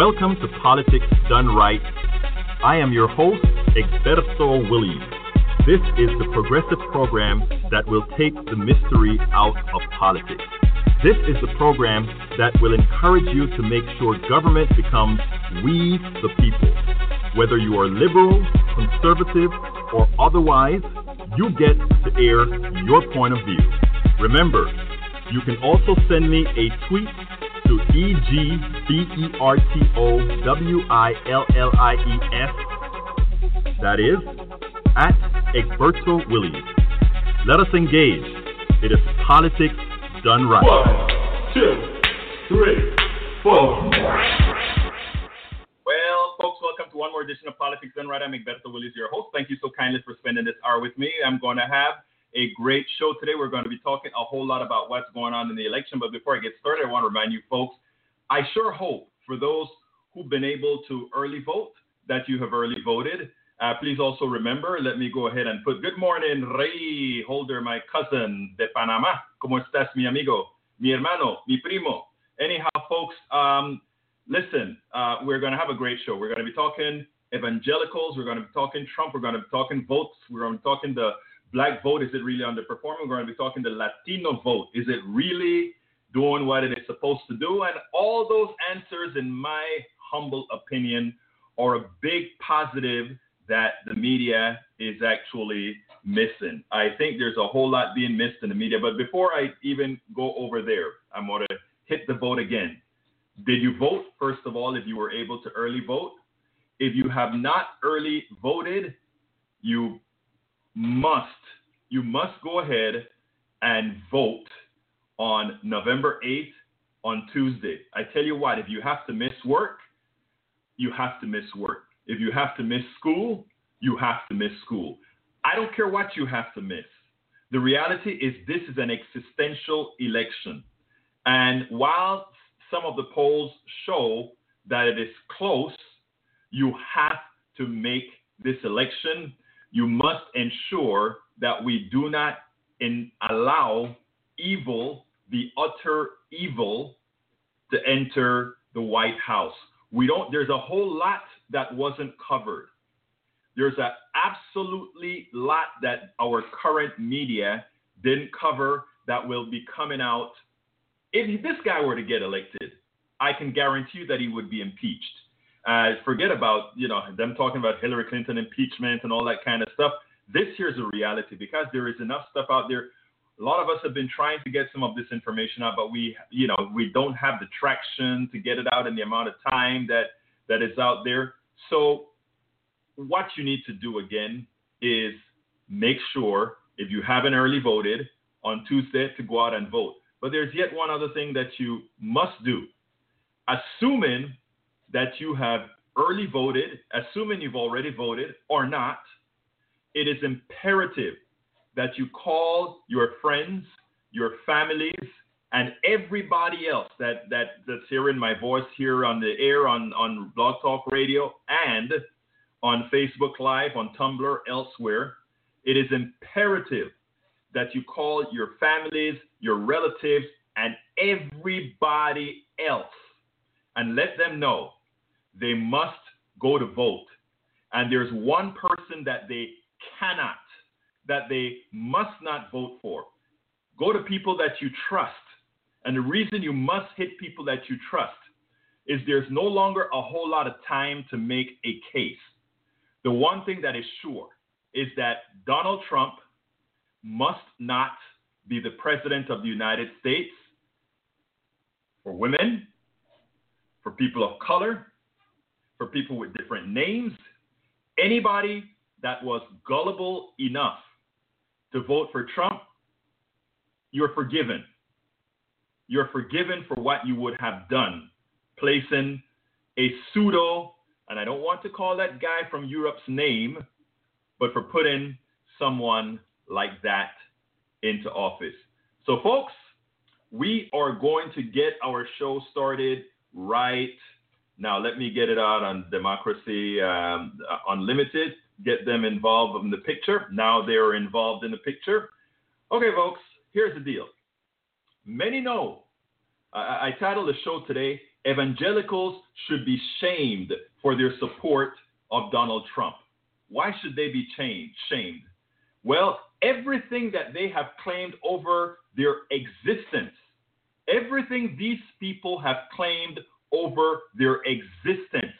Welcome to Politics Done Right. I am your host, Egberto Willies. This is the progressive program that will take the mystery out of politics. This is the program that will encourage you to make sure government becomes we the people. Whether you are liberal, conservative, or otherwise, you get to air your point of view. Remember, you can also send me a tweet to E G B E R T O W I L L I E S. That is at Egberto Willies. Let us engage. It is politics done right. One, two, three, four. Well, folks, welcome to one more edition of Politics Done Right. I'm Egberto Willies, your host. Thank you so kindly for spending this hour with me. I'm going to have a great show today. We're going to be talking a whole lot about what's going on in the election. But before I get started, I want to remind you folks, I sure hope for those who've been able to early vote that you have early voted. Uh, please also remember, let me go ahead and put good morning, Rey Holder, my cousin de Panama. ¿Cómo estás, mi amigo? Mi hermano, mi primo. Anyhow, folks, um, listen, uh, we're going to have a great show. We're going to be talking evangelicals. We're going to be talking Trump. We're going to be talking votes. We're going to be talking the black vote. Is it really underperforming? We're going to be talking the Latino vote. Is it really doing what it is supposed to do? And all those answers, in my humble opinion, are a big positive that the media is actually missing. I think there's a whole lot being missed in the media. But before I even go over there, I'm going to hit the vote again. Did you vote, first of all, if you were able to early vote? If you have not early voted, you must you must go ahead and vote on November 8th on Tuesday. I tell you what, if you have to miss work, you have to miss work. If you have to miss school, you have to miss school. I don't care what you have to miss. The reality is, this is an existential election. And while some of the polls show that it is close, you have to make this election. You must ensure that we do not in, allow evil, the utter evil, to enter the White House. We don't. There's a whole lot that wasn't covered. There's an absolutely lot that our current media didn't cover that will be coming out. If this guy were to get elected, I can guarantee you that he would be impeached. Uh, forget about you know them talking about Hillary Clinton impeachment and all that kind of stuff. This here's a reality because there is enough stuff out there. A lot of us have been trying to get some of this information out, but we you know we don't have the traction to get it out in the amount of time that that is out there. So what you need to do again is make sure if you haven't early voted on Tuesday to go out and vote. But there's yet one other thing that you must do. Assuming that you have early voted, assuming you've already voted or not, it is imperative that you call your friends, your families, and everybody else that, that that's hearing my voice here on the air on, on Blog Talk Radio and on Facebook Live, on Tumblr, elsewhere. It is imperative that you call your families, your relatives, and everybody else and let them know they must go to vote. And there's one person that they cannot, that they must not vote for. Go to people that you trust. And the reason you must hit people that you trust is there's no longer a whole lot of time to make a case. The one thing that is sure is that Donald Trump must not be the president of the United States. for women, for people of color, for people with different names, anybody that was gullible enough to vote for Trump, you're forgiven. You're forgiven for what you would have done, placing a pseudo, and I don't want to call that guy from Europe's name, but for putting someone like that into office. So, folks, we are going to get our show started right now. Let me get it out on Democracy um, Unlimited. Get them involved in the picture. Now they are involved in the picture. Okay, folks, here's the deal. Many know, I, I titled the show today, Evangelicals Should Be Shamed for Their Support of Donald Trump. Why should they be chained, shamed? Well, everything that they have claimed over their existence, everything these people have claimed over their existence.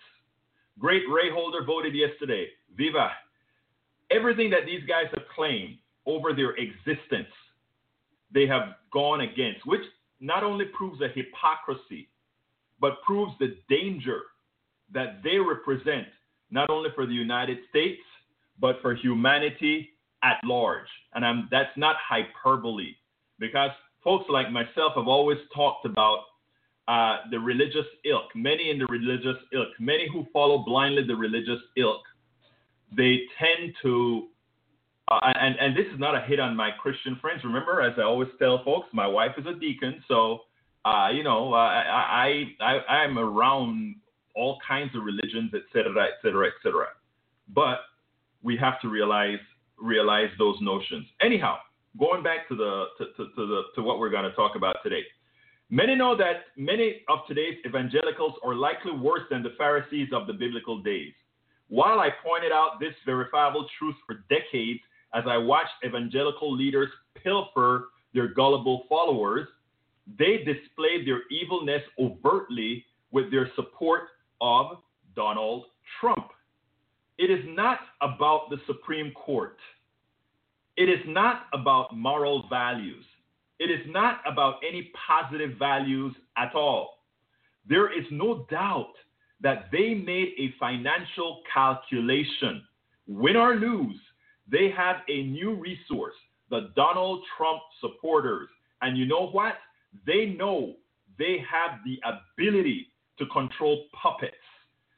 Great Ray Holder voted yesterday. Viva. Everything that these guys have claimed over their existence, they have gone against, which not only proves a hypocrisy, but proves the danger that they represent, not only for the United States, but for humanity at large. And I'm, that's not hyperbole, because folks like myself have always talked about uh, the religious ilk, many in the religious ilk, many who follow blindly the religious ilk, they tend to, uh, and, and this is not a hit on my Christian friends. Remember, as I always tell folks, my wife is a deacon, so, uh, you know, I, I, I, I'm around all kinds of religions, et cetera, et cetera, et cetera. But we have to realize realize those notions. Anyhow, going back to the to, to, to the to what we're going to talk about today. Many know that many of today's evangelicals are likely worse than the Pharisees of the biblical days. While I pointed out this verifiable truth for decades as I watched evangelical leaders pilfer their gullible followers, they displayed their evilness overtly with their support of Donald Trump. It is not about the Supreme Court. It is not about moral values. It is not about any positive values at all. There is no doubt that they made a financial calculation. Win or lose, they have a new resource, the Donald Trump supporters. And you know what? They know they have the ability to control puppets,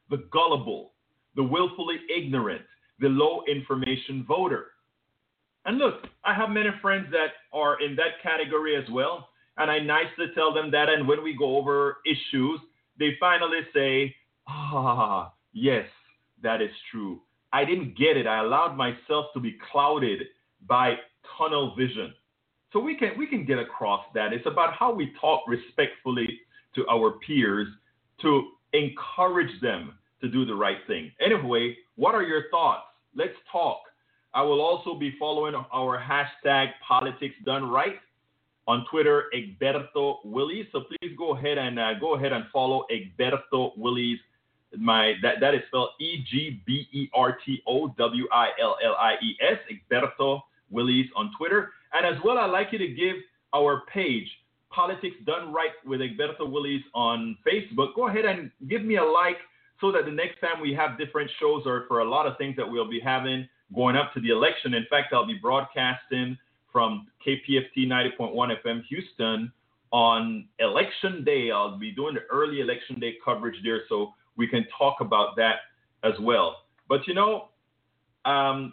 the gullible, the willfully ignorant, the low information voter. And look, I have many friends that are in that category as well. And I nicely tell them that. And when we go over issues, they finally say, ah, yes, that is true. I didn't get it. I allowed myself to be clouded by tunnel vision. So we can we can get across that. It's about how we talk respectfully to our peers to encourage them to do the right thing. Anyway, what are your thoughts? Let's talk. I will also be following our hashtag politics done right on Twitter, Egberto Willies. So please go ahead and uh, go ahead and follow Egberto Willies. My that, that is spelled E G B E R T O W I L L I E S, Egberto Willies on Twitter. And as well, I'd like you to give our page, Politics Done Right with Egberto Willies on Facebook. Go ahead and give me a like so that the next time we have different shows or for a lot of things that we'll be having going up to the election. In fact, I'll be broadcasting from KPFT 90.1 FM Houston on election day. I'll be doing the early election day coverage there, so we can talk about that as well. But you know, um,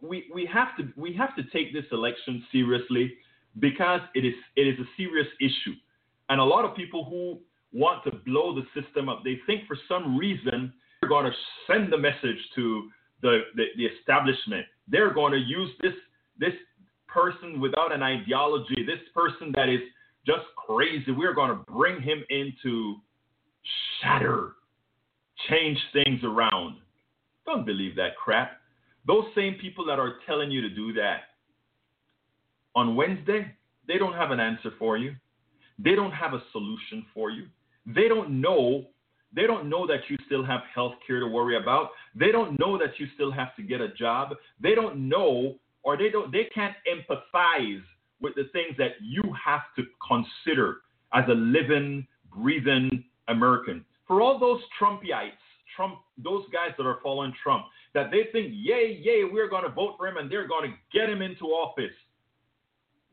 we we have to we have to take this election seriously because it is it is a serious issue, and a lot of people who want to blow the system up, they think for some reason they're going to send the message to the, the, the establishment. They're going to use this this person without an ideology, this person that is just crazy. We're going to bring him in to shatter, change things around. Don't believe that crap. Those same people that are telling you to do that on Wednesday, they don't have an answer for you. They don't have a solution for you. They don't know they don't know that you still have health care to worry about. They don't know that you still have to get a job. They don't know or they don't they can't empathize with the things that you have to consider as a living, breathing American. for all those Trumpites, Trump, those guys that are following Trump, that they think, yay, yay, we're going to vote for him and they're going to get him into office.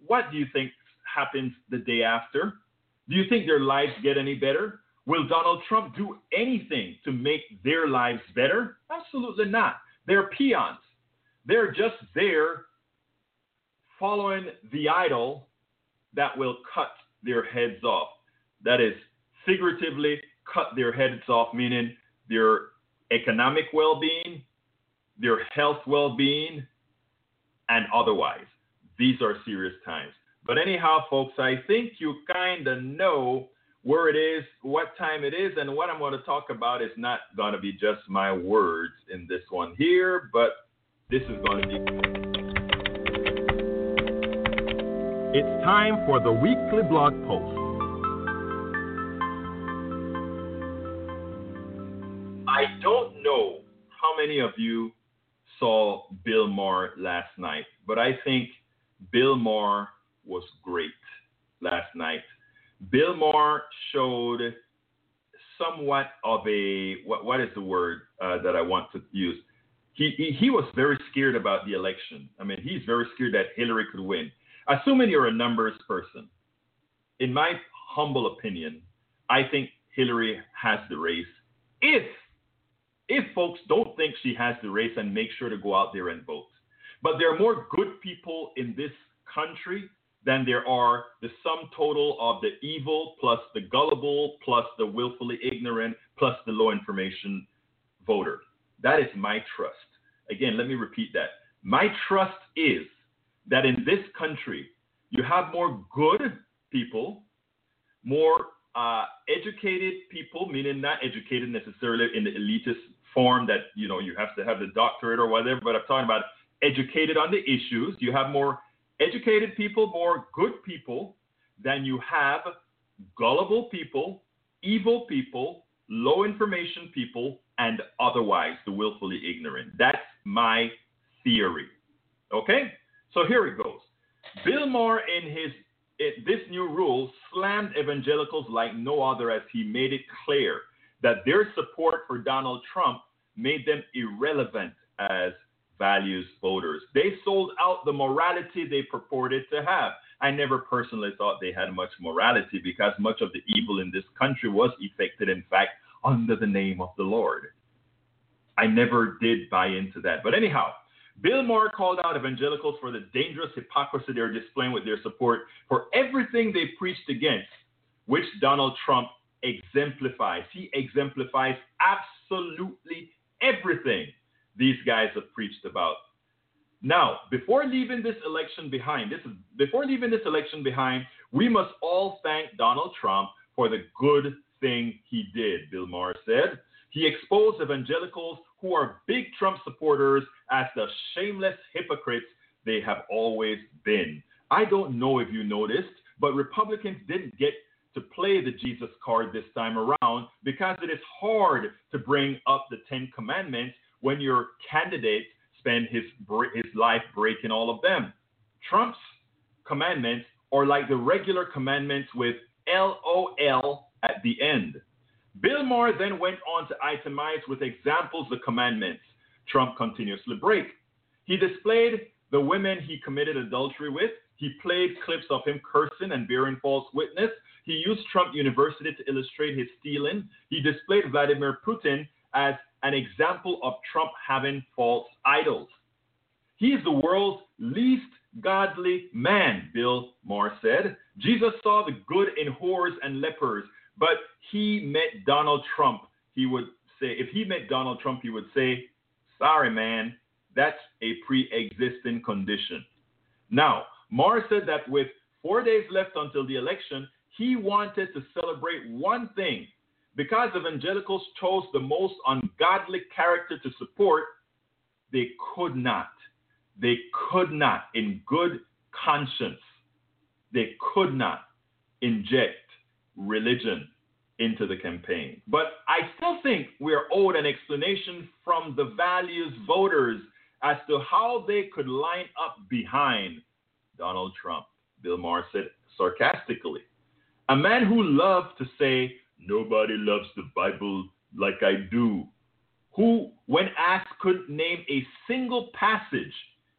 What do you think happens the day after? Do you think their lives get any better? Will Donald Trump do anything to make their lives better? Absolutely not. They're peons. They're just there following the idol that will cut their heads off. That is, figuratively, cut their heads off, meaning their economic well being, their health well being, and otherwise. These are serious times. But anyhow, folks, I think you kind of know where it is, what time it is, and what I'm going to talk about is not going to be just my words in this one here, but this is going to be. It's time for the weekly blog post. I don't know how many of you saw Bill Maher last night, but I think Bill Maher was great last night. Bill Maher showed somewhat of a what what is the word uh, that I want to use? He, he he was very scared about the election. I mean, he's very scared that Hillary could win. Assuming you're a numbers person, in my humble opinion, I think Hillary has the race. If if folks don't think she has the race and make sure to go out there and vote. But there are more good people in this country than there are the sum total of the evil plus the gullible plus the willfully ignorant plus the low information voter. That is my trust. Again, let me repeat that. My trust is that in this country, you have more good people, more uh, educated people, meaning not educated necessarily in the elitist form that you know you have to have the doctorate or whatever, but I'm talking about educated on the issues. You have more educated people, more good people than you have gullible people, evil people, low information people, and otherwise the willfully ignorant. That's my theory. Okay? So here it goes. Bill Maher, in his in this new rule, slammed evangelicals like no other as he made it clear that their support for Donald Trump made them irrelevant as values voters. They sold out the morality they purported to have. I never personally thought they had much morality because much of the evil in this country was effected, in fact, under the name of the Lord. I never did buy into that. But anyhow, Bill Maher called out evangelicals for the dangerous hypocrisy they're displaying with their support for everything they preached against, which Donald Trump exemplifies. He exemplifies absolutely everything these guys have preached about. Now, before leaving this election behind, this is before leaving this election behind, we must all thank Donald Trump for the good thing he did, Bill Maher said. He exposed evangelicals who are big Trump supporters as the shameless hypocrites they have always been. I don't know if you noticed, but Republicans didn't get to play the Jesus card this time around because it is hard to bring up the Ten Commandments when your candidate spent his, his life breaking all of them. Trump's commandments are like the regular commandments with LOL at the end. Bill Maher then went on to itemize with examples the commandments Trump continuously break. He displayed the women he committed adultery with. He played clips of him cursing and bearing false witness. He used Trump University to illustrate his stealing. He displayed Vladimir Putin as an example of Trump having false idols. He is the world's least godly man, Bill Maher said. Jesus saw the good in whores and lepers, but he met Donald Trump. He would say, if he met Donald Trump, he would say, sorry, man, that's a pre existing condition. Now, Maher said that with four days left until the election, he wanted to celebrate one thing. Because evangelicals chose the most ungodly character to support, they could not, they could not, in good conscience, they could not inject religion into the campaign. But I still think we are owed an explanation from the values voters as to how they could line up behind Donald Trump. Bill Maher said sarcastically. A man who loved to say, Nobody loves the Bible like I do. Who, when asked, couldn't name a single passage.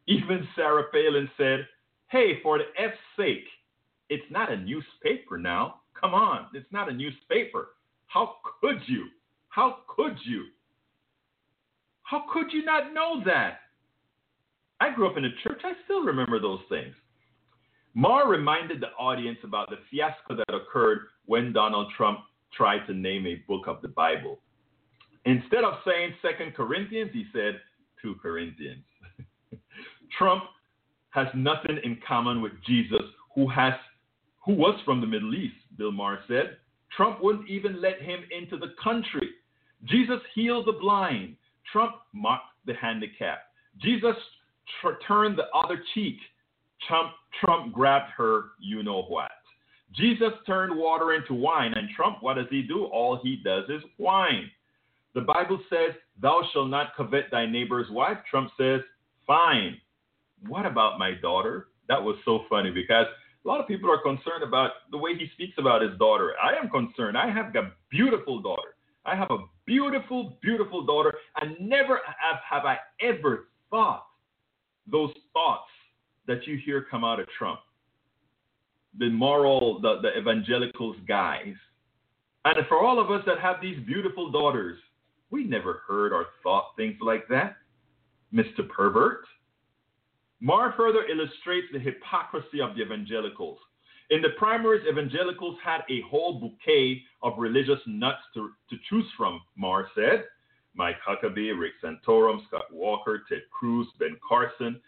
Even Sarah Palin said, Hey, for the F's sake, it's not a newspaper now. Come on, it's not a newspaper. How could you? How could you? How could you not know that? I grew up in a church. I still remember those things. Maher reminded the audience about the fiasco that occurred when Donald Trump tried to name a book of the Bible. Instead of saying Second Corinthians, he said Two Corinthians. Trump has nothing in common with Jesus, who has who was from the Middle East, Bill Maher said. Trump wouldn't even let him into the country. Jesus healed the blind. Trump mocked the handicapped. Jesus tr- turned the other cheek. Trump, Trump grabbed her, you know what. Jesus turned water into wine, and Trump, what does he do? All he does is whine. The Bible says, Thou shalt not covet thy neighbor's wife. Trump says, Fine. What about my daughter? That was so funny because a lot of people are concerned about the way he speaks about his daughter. I am concerned. I have a beautiful daughter. I have a beautiful, beautiful daughter, and never have, have I ever thought those thoughts that you hear come out of Trump. The moral, the, the evangelicals guys. And for all of us that have these beautiful daughters, we never heard or thought things like that, Mr. Pervert. Maher further illustrates the hypocrisy of the evangelicals. In the primaries, evangelicals had a whole bouquet of religious nuts to, to choose from, Maher said. Mike Huckabee, Rick Santorum, Scott Walker, Ted Cruz, Ben Carson.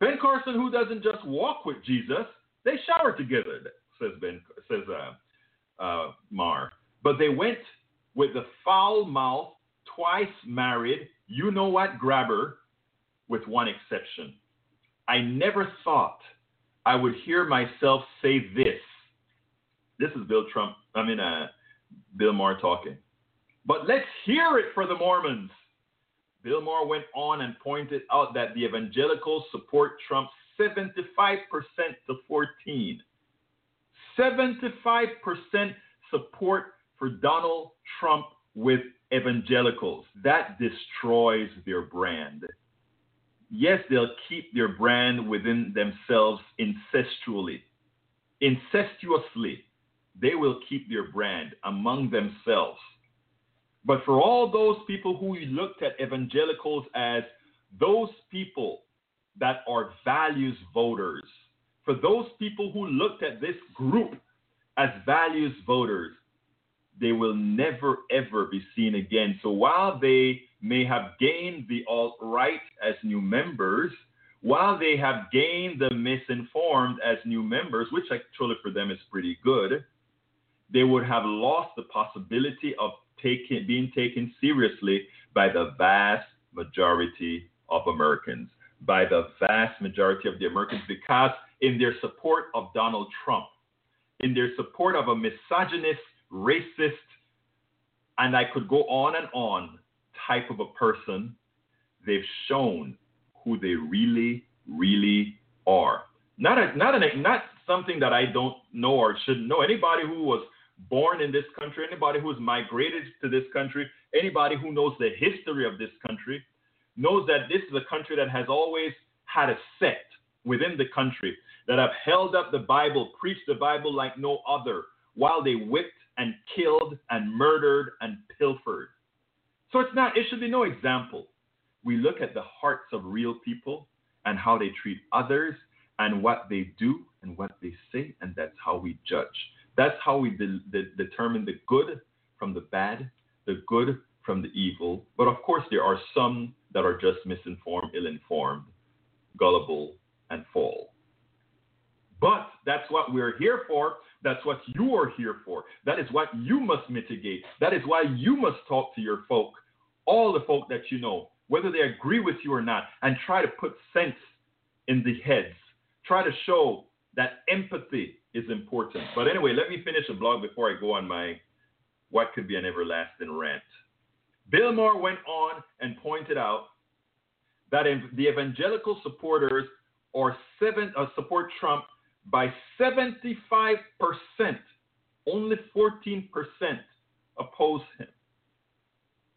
Ben Carson, who doesn't just walk with Jesus, they showered together, says Ben, says uh, uh, Maher. But they went with the foul mouth, twice married, you know what grabber, with one exception. I never thought I would hear myself say this. This is Bill Trump, I mean, uh, Bill Maher talking. But let's hear it for the Mormons. Bill Maher went on and pointed out that the evangelicals support Trump 75% to 14. 75% support for Donald Trump with evangelicals. That destroys their brand. Yes, they'll keep their brand within themselves incestually. Incestuously, they will keep their brand among themselves. But for all those people who looked at evangelicals as those people that are values voters, for those people who looked at this group as values voters, they will never ever be seen again. So while they may have gained the alt right as new members, while they have gained the misinformed as new members, which actually for them is pretty good, they would have lost the possibility of taking, being taken seriously by the vast majority of Americans, by the vast majority of the Americans, because in their support of Donald Trump, in their support of a misogynist, racist, and I could go on and on type of a person, they've shown who they really, really are. Not a, not a, not something that I don't know or shouldn't know. Anybody who was born in this country, anybody who's migrated to this country, anybody who knows the history of this country, knows that this is a country that has always had a sect within the country that have held up the Bible, preached the Bible like no other, while they whipped and killed and murdered and pilfered. So it's not, it should be no example. We look at the hearts of real people and how they treat others and what they do and what they say, and that's how we judge. That's how we de- de- determine the good from the bad, the good from the evil. But of course, there are some that are just misinformed, ill informed, gullible, and fall. But that's what we're here for. That's what you are here for. That is what you must mitigate. That is why you must talk to your folk, all the folk that you know, whether they agree with you or not, and try to put sense in the heads. Try to show that empathy is important. But anyway, let me finish the blog before I go on my what could be an everlasting rant. Bill Maher went on and pointed out that the evangelical supporters or seven uh, support Trump by 75% only 14% oppose him,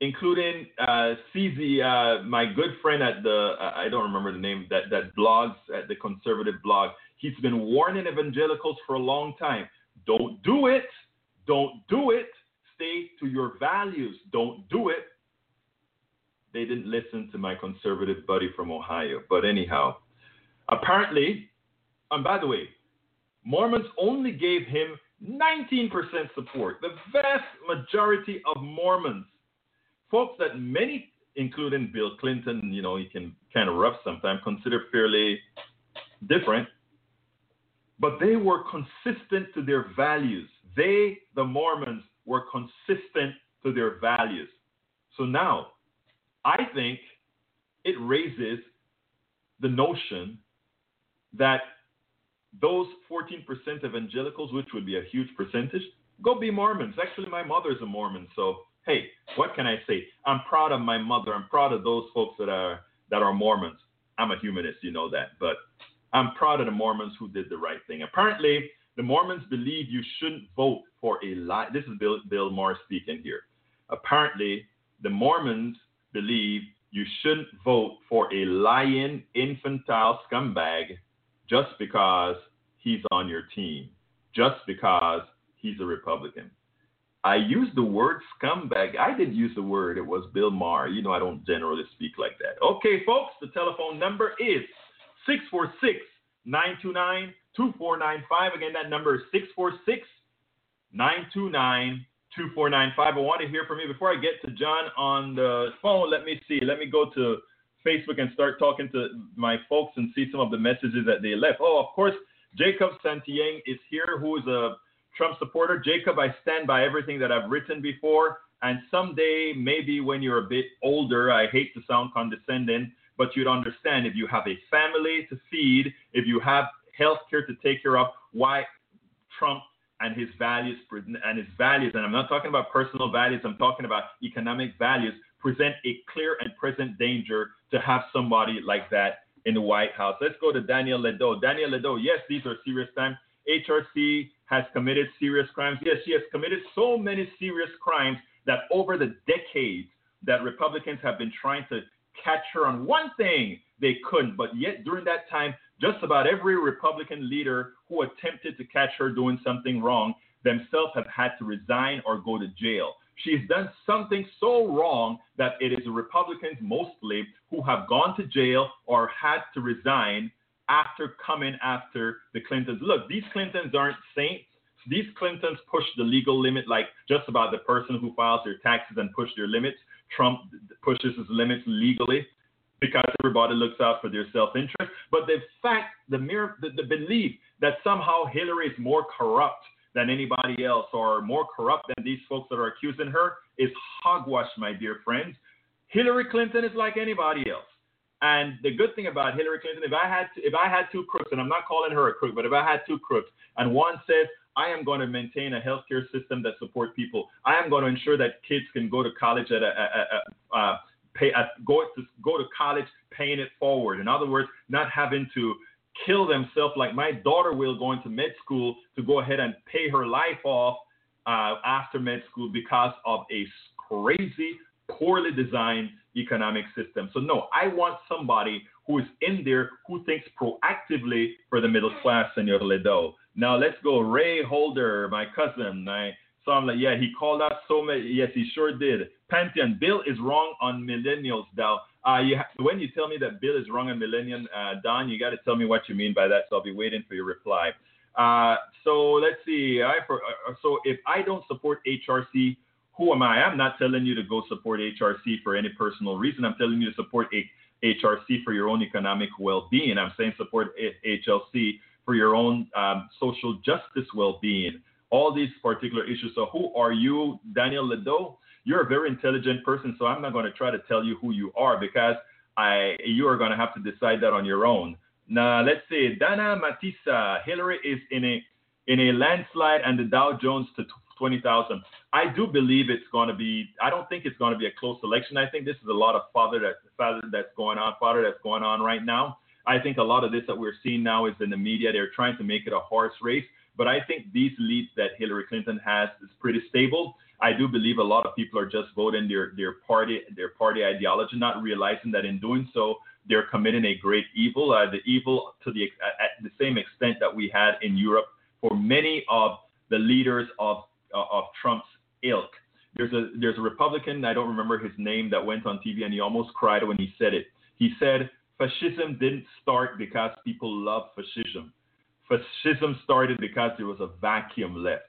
including uh, CZ, uh, my good friend at the, I don't remember the name, that, that blogs at the conservative blog. He's been warning evangelicals for a long time. Don't do it. Don't do it. Stay to your values. Don't do it. They didn't listen to my conservative buddy from Ohio. But anyhow, apparently, and by the way, Mormons only gave him 19% support. The vast majority of Mormons, folks that many, including Bill Clinton, you know, he can kind of rough sometimes, consider fairly different, but they were consistent to their values. They, the Mormons, were consistent to their values. So now, I think it raises the notion that those 14% evangelicals, which would be a huge percentage, go be Mormons. Actually, my mother's a Mormon, so hey, what can I say? I'm proud of my mother. I'm proud of those folks that are that are Mormons. I'm a humanist, you know that, but I'm proud of the Mormons who did the right thing. Apparently, the Mormons believe you shouldn't vote for a lie. This is Bill, Bill Maher speaking here. Apparently, the Mormons believe you shouldn't vote for a lying infantile scumbag just because he's on your team, just because he's a Republican. I used the word scumbag. I didn't use the word, it was Bill Maher. You know, I don't generally speak like that. Okay, folks, the telephone number is 646 929 2495. Again, that number is 646 929 2495. I want to hear from you. Before I get to John on the phone, let me see. Let me go to Facebook and start talking to my folks and see some of the messages that they left. Oh, of course, Jacob Santiang is here, who is a Trump supporter. Jacob, I stand by everything that I've written before. And someday, maybe when you're a bit older, I hate to sound condescending, but you'd understand if you have a family to feed, if you have health care to take care of, why Trump and his values and his values, and I'm not talking about personal values, I'm talking about economic values, present a clear and present danger to have somebody like that in the White House. Let's go to Daniel Ledo. Daniel Ledo, yes, these are serious times. HRC has committed serious crimes. Yes, she has committed so many serious crimes that over the decades that Republicans have been trying to catch her on one thing they couldn't. But yet during that time, just about every Republican leader who attempted to catch her doing something wrong themselves have had to resign or go to jail. She's done something so wrong that it is Republicans mostly who have gone to jail or had to resign after coming after the Clintons. Look, these Clintons aren't saints. These Clintons push the legal limit like just about the person who files their taxes and push their limits. Trump pushes his limits legally because everybody looks out for their self-interest. But the fact, the mere, the, the belief that somehow Hillary is more corrupt than anybody else or more corrupt than these folks that are accusing her is hogwash, my dear friends. Hillary Clinton is like anybody else. And the good thing about Hillary Clinton, if I had to, if I had two crooks, and I'm not calling her a crook, but if I had two crooks, and one says I am going to maintain a healthcare system that supports people, I am going to ensure that kids can go to college at a, a, a, a uh, pay, a, go to go to college, paying it forward. In other words, not having to kill themselves like my daughter will going to med school to go ahead and pay her life off uh, after med school because of a crazy, poorly designed economic system. So, no, I want somebody who is in there who thinks proactively for the middle class, Senor Ledo. Now, let's go. Ray Holder, my cousin. I saw him like, yeah, he called out so many. Yes, he sure did. Pantheon, Bill is wrong on millennials, Dow. Uh, you ha- when you tell me that Bill is wrong on millennial, uh, Don, you got to tell me what you mean by that. So I'll be waiting for your reply. Uh, so let's see. I, for, uh, so if I don't support HRC, who am I? I'm not telling you to go support HRC for any personal reason. I'm telling you to support a- HRC for your own economic well-being. I'm saying support HLC for your own um, social justice well-being. All these particular issues. So who are you, Daniel Ledo? you're a very intelligent person, so I'm not going to try to tell you who you are because I you are going to have to decide that on your own. Now, let's say Dana Matissa, Hillary is in a in a landslide and the Dow Jones to 20,000. I do believe it's going to be. I don't think it's going to be a close election. I think this is a lot of father that father that's going on, father that's going on right now. I think a lot of this that we're seeing now is in the media. They're trying to make it a horse race. But I think these leads that Hillary Clinton has is pretty stable. I do believe a lot of people are just voting their, their party their party ideology, not realizing that in doing so they're committing a great evil, uh, the evil to the at the same extent that we had in Europe for many of the leaders of uh, of Trump's ilk. There's a there's a Republican I don't remember his name that went on TV and he almost cried when he said it. He said fascism didn't start because people love fascism. Fascism started because there was a vacuum left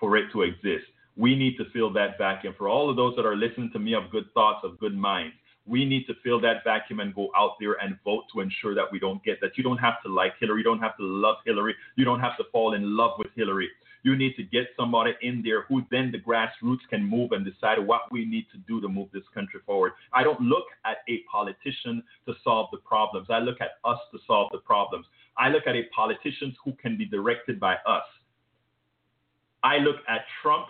for it to exist. We need to fill that vacuum. For all of those that are listening to me of good thoughts, of good minds, we need to fill that vacuum and go out there and vote to ensure that we don't get that. You don't have to like Hillary. You don't have to love Hillary. You don't have to fall in love with Hillary. You need to get somebody in there who then the grassroots can move and decide what we need to do to move this country forward. I don't look at a politician to solve the problems. I look at us to solve the problems. I look at a politician who can be directed by us. I look at Trump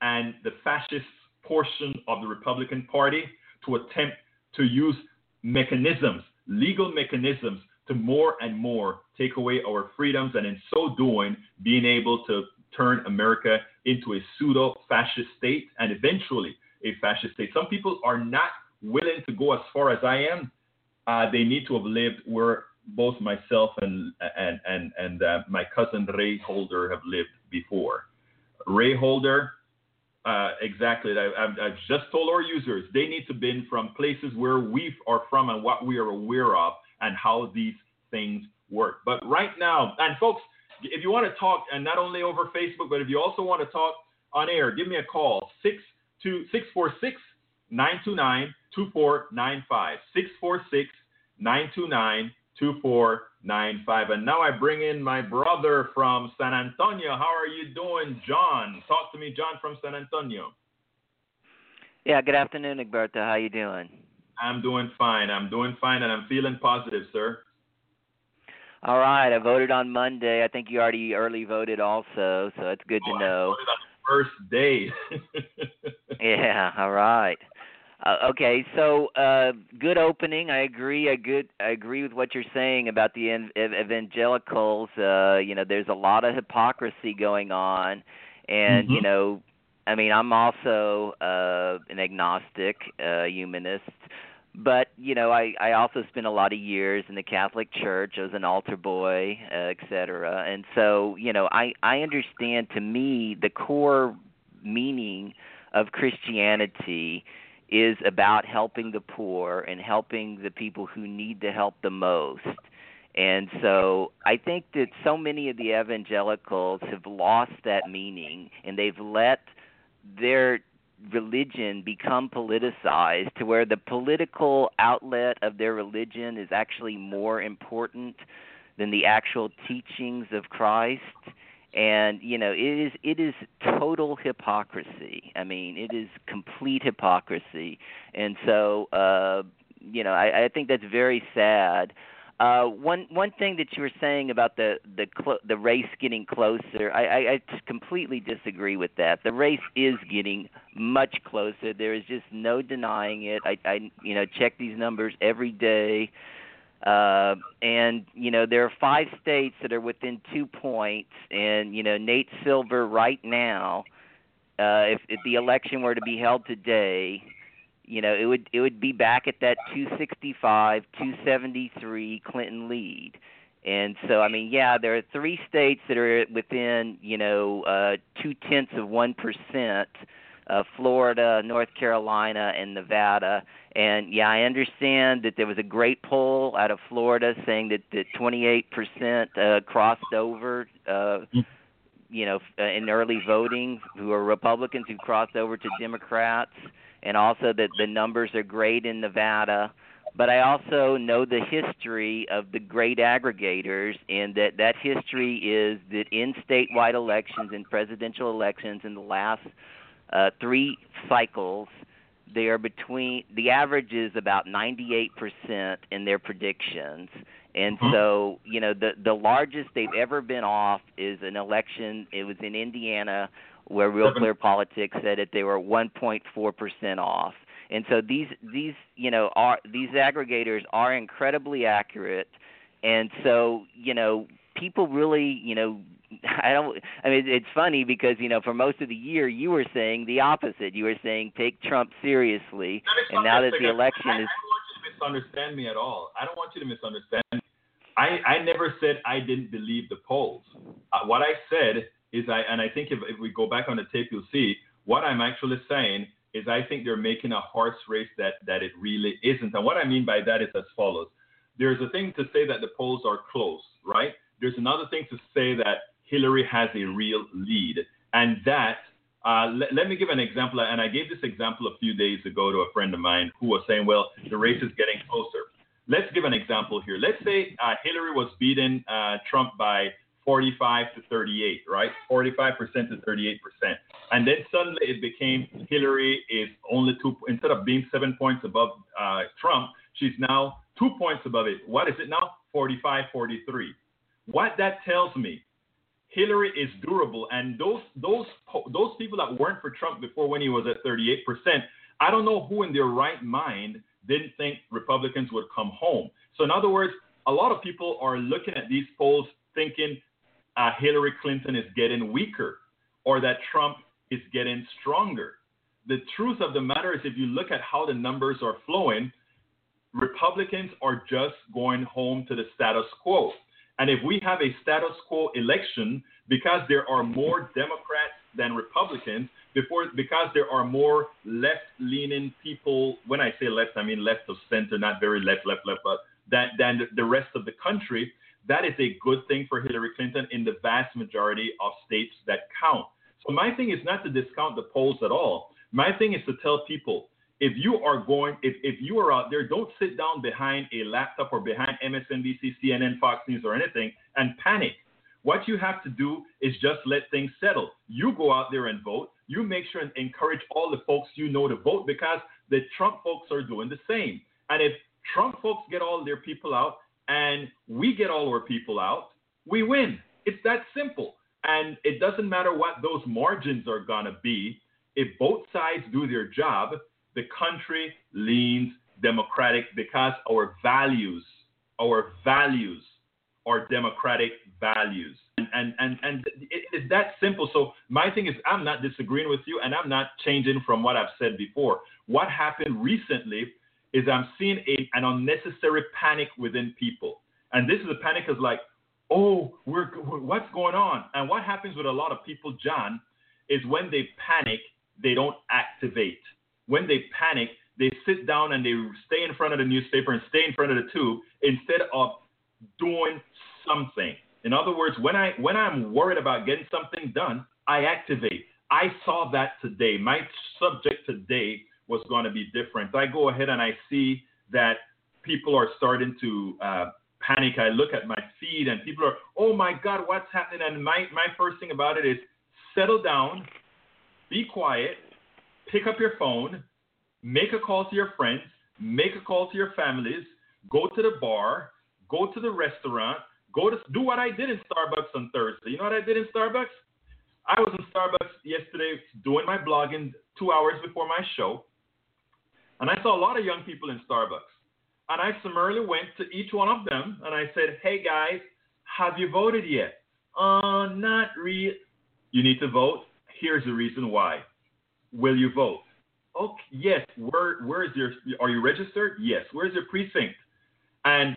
and the fascist portion of the Republican Party to attempt to use mechanisms, legal mechanisms, to more and more take away our freedoms, and in so doing, being able to turn America into a pseudo fascist state and eventually a fascist state. Some people are not willing to go as far as I am. Uh, they need to have lived where both myself and and and and uh, my cousin Ray Holder have lived before. Ray Holder, uh, exactly. I, have just told our users they need to be from places where we are from and what we are aware of and how these things work. But right now, and folks, if you want to talk, and not only over Facebook, but if you also want to talk on air, give me a call six two six four six nine two nine two four nine five six four six nine two nine two four nine five. And now I bring in my brother from San Antonio. How are you doing, John? Talk to me, John from San Antonio. Yeah, good afternoon, Egberto. How you doing? I'm doing fine. I'm doing fine, and I'm feeling positive, sir. All right, I voted on Monday. I think you already early voted also, so it's good oh, to know. I voted on the first day. yeah, all right. Uh, okay, so uh, good opening. I agree. I good. I agree with what you're saying about the ev- evangelicals. Uh, you know, there's a lot of hypocrisy going on, and mm-hmm. you know, I mean, I'm also uh, an agnostic uh, humanist, but you know, I I also spent a lot of years in the Catholic Church. I was an altar boy, uh, et cetera, and so you know, I I understand. To me, the core meaning of Christianity is about helping the poor and helping the people who need the help the most. And so I think that so many of the evangelicals have lost that meaning and they've let their religion become politicized to where the political outlet of their religion is actually more important than the actual teachings of Christ and you know it is it is total hypocrisy. I mean it is complete hypocrisy. And so uh you know i i think that's very sad. Uh one one thing that you were saying about the the cl- the race getting closer I, I i completely disagree with that. The race is getting much closer. There is just no denying it. I i you know check these numbers every day. uh, and you know there are five states that are within two points, and you know Nate Silver right now, uh, if, if the election were to be held today, you know it would it would be back at that 265, 273 Clinton lead. And so, I mean, yeah, there are three states that are within, you know, uh, two tenths of one percent uh, Florida, North Carolina, and Nevada. And yeah, I understand that there was a great poll out of Florida saying that that 28% uh, crossed over. Uh, you know, uh, in early voting, who are Republicans who crossed over to Democrats, and also that the numbers are great in Nevada. But I also know the history of the great aggregators, and that that history is that in statewide elections and presidential elections in the last uh, three cycles, they are between the average is about 98% in their predictions. And Mm-hmm. so, you know, the the largest they've ever been off is an election. It was in Indiana where Real Clear Politics said that they were 1.4% off. And so these these, you know, are these aggregators are incredibly accurate. And so, you know, people really, you know, I don't. I mean, it's funny because you know, for most of the year, you were saying the opposite. You were saying take Trump seriously, and now that the election I, is. I don't want you to misunderstand me at all. I don't want you to misunderstand. Me. I I never said I didn't believe the polls. Uh, what I said is I, and I think if, if we go back on the tape, you'll see what I'm actually saying is I think they're making a horse race that that it really isn't. And what I mean by that is as follows. There's a thing to say that the polls are close, right? There's another thing to say that Hillary has a real lead, and that. Uh, let, let me give an example, and I gave this example a few days ago to a friend of mine who was saying, "Well, the race is getting closer." Let's give an example here. Let's say uh, Hillary was beating uh, Trump by 45 to 38, right? 45% to 38%. And then suddenly it became Hillary is only two, instead of being seven points above uh, Trump, she's now two points above it. What is it now? 45 43. What that tells me, Hillary is durable. And those, those, those people that weren't for Trump before when he was at 38%, I don't know who in their right mind didn't think Republicans would come home. So, in other words, a lot of people are looking at these polls thinking uh, Hillary Clinton is getting weaker or that Trump is getting stronger. The truth of the matter is, if you look at how the numbers are flowing, Republicans are just going home to the status quo. And if we have a status quo election, because there are more Democrats than Republicans, before because there are more left-leaning people. When I say left, I mean left of center, not very left, left, left, but that than the rest of the country. That is a good thing for Hillary Clinton in the vast majority of states that count. So my thing is not to discount the polls at all. My thing is to tell people if you are going, if, if you are out there, don't sit down behind a laptop or behind MSNBC, CNN, Fox News, or anything and panic. What you have to do is just let things settle. You go out there and vote. You make sure and encourage all the folks you know to vote because the Trump folks are doing the same. And if Trump folks get all their people out and we get all our people out, we win. It's that simple. And it doesn't matter what those margins are going to be. If both sides do their job, the country leans democratic because our values, our values are democratic values. And, and, and, and it's that simple. So my thing is I'm not disagreeing with you and I'm not changing from what I've said before. What happened recently is I'm seeing a, an unnecessary panic within people. And this is a panic is like, oh, we're, what's going on? And what happens with a lot of people, John, is when they panic, they don't activate. When they panic, they sit down and they stay in front of the newspaper and stay in front of the tube instead of doing something. In other words, when I when I'm worried about getting something done, I activate. I saw that today. My subject today was going to be different. I go ahead and I see that people are starting to uh, panic. I look at my feed and people are, oh my God, what's happening? And my, my first thing about it is settle down, be quiet, pick up your phone, make a call to your friends, make a call to your families, go to the bar, go to the restaurant, go to do what I did in Starbucks on Thursday. You know what I did in Starbucks? I was in Starbucks yesterday doing my blogging two hours before my show, and I saw a lot of young people in Starbucks. And I summarily went to each one of them and I said, "Hey guys, have you voted yet? Uh, not really. You need to vote. Here's the reason why. Will you vote? Okay, yes. Where where is your? Are you registered? Yes. Where's your precinct? And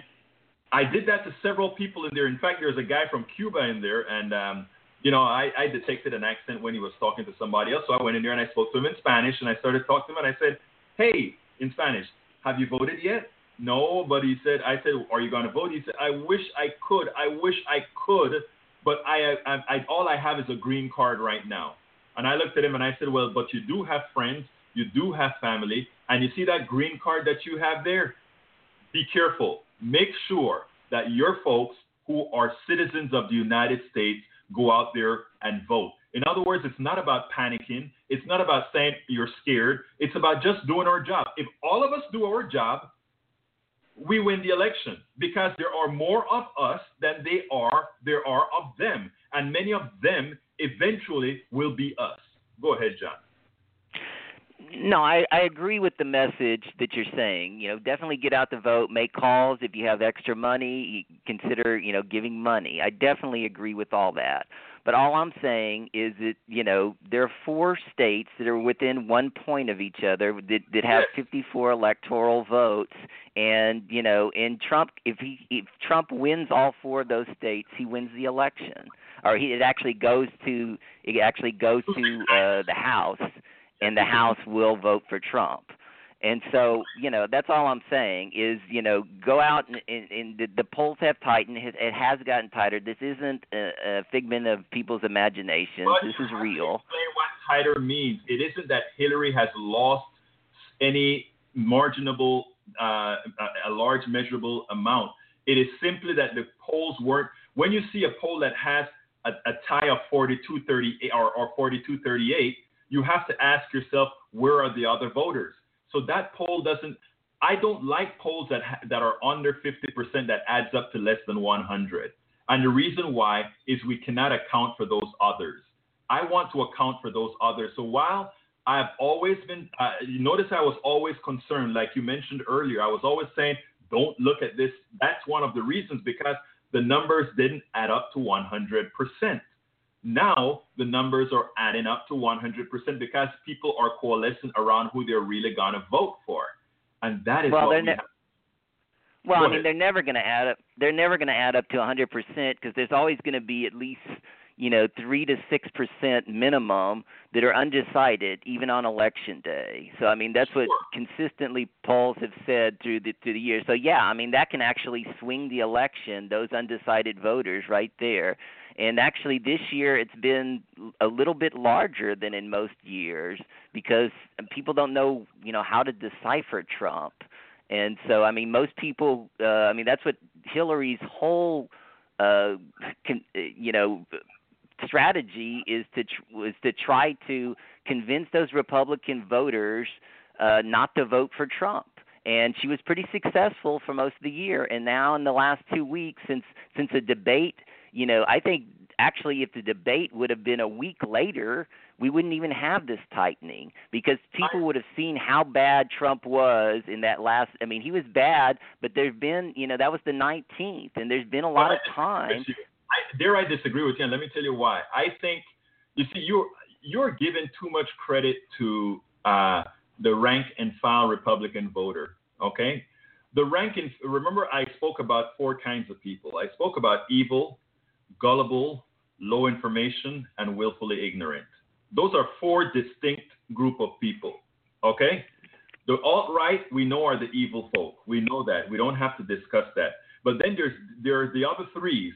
I did that to several people in there. In fact, there's a guy from Cuba in there, and um, you know, I, I detected an accent when he was talking to somebody else. So I went in there and I spoke to him in Spanish, and I started talking to him, and I said, "Hey, in Spanish, have you voted yet?" No, but he said, I said, are you going to vote? He said, I wish I could. I wish I could, but I, I, I, all I have is a green card right now. And I looked at him and I said, well, but you do have friends, you do have family, and you see that green card that you have there? Be careful. Make sure that your folks who are citizens of the United States go out there and vote. In other words, it's not about panicking. It's not about saying you're scared. It's about just doing our job. If all of us do our job, we win the election because there are more of us than they are there are of them and many of them eventually will be us go ahead john no, I, I agree with the message that you're saying. You know, definitely get out the vote, make calls. If you have extra money, consider you know giving money. I definitely agree with all that. But all I'm saying is that you know there are four states that are within one point of each other that that have 54 electoral votes, and you know, in Trump, if he if Trump wins all four of those states, he wins the election, or he it actually goes to it actually goes to uh, the House, and the House will vote for Trump. And so, you know, that's all I'm saying is, you know, go out and, and, and the, the polls have tightened. It it has gotten tighter. This isn't a, a figment of people's imagination. But This is you have to real. Explain what tighter means. It isn't that Hillary has lost any marginable, uh, a, a large measurable amount. It is simply that the polls weren't. When you see a poll that has a, a tie of 42-38 or, or 42-38, you have to ask yourself, where are the other voters? So that poll doesn't. I don't like polls that ha- that are under 50% that adds up to less than 100. And the reason why is we cannot account for those others. I want to account for those others. So while I've always been, uh, you notice I was always concerned, like you mentioned earlier, I was always saying, don't look at this. That's one of the reasons because the numbers didn't add up to 100%. Now the numbers are adding up to 100% because people are coalescing around who they're really going to vote for. And that is Well, what they're we ne- have. Well, I mean, they're never going to add up. They're never going to add up to 100% because there's always going to be at least, you know, three to six percent minimum that are undecided, even on election day. So, I mean, that's what consistently polls have said through the through the years. So, yeah, I mean, that can actually swing the election. Those undecided voters, right there. And actually, this year it's been a little bit larger than in most years because people don't know, you know, how to decipher Trump. And so, I mean, most people, uh, I mean, that's what Hillary's whole, uh, con, uh, you know, strategy is to tr- was to try to convince those Republican voters uh, not to vote for Trump. And she was pretty successful for most of the year. And now, in the last two weeks, since since the debate, you know, I think actually, if the debate would have been a week later, we wouldn't even have this tightening because people would have seen how bad Trump was in that last. I mean, he was bad, but there's been, you know, that was the 19th, and there's been a lot of time. I, dare I disagree with you, and let me tell you why. I think you see you're you're giving too much credit to uh, the rank and file Republican voter. Okay, the rank and remember I spoke about four kinds of people. I spoke about evil, gullible, low information, and willfully ignorant. Those are four distinct group of people. Okay, the alt right we know are the evil folk. We know that. We don't have to discuss that. But then there's there are the other threes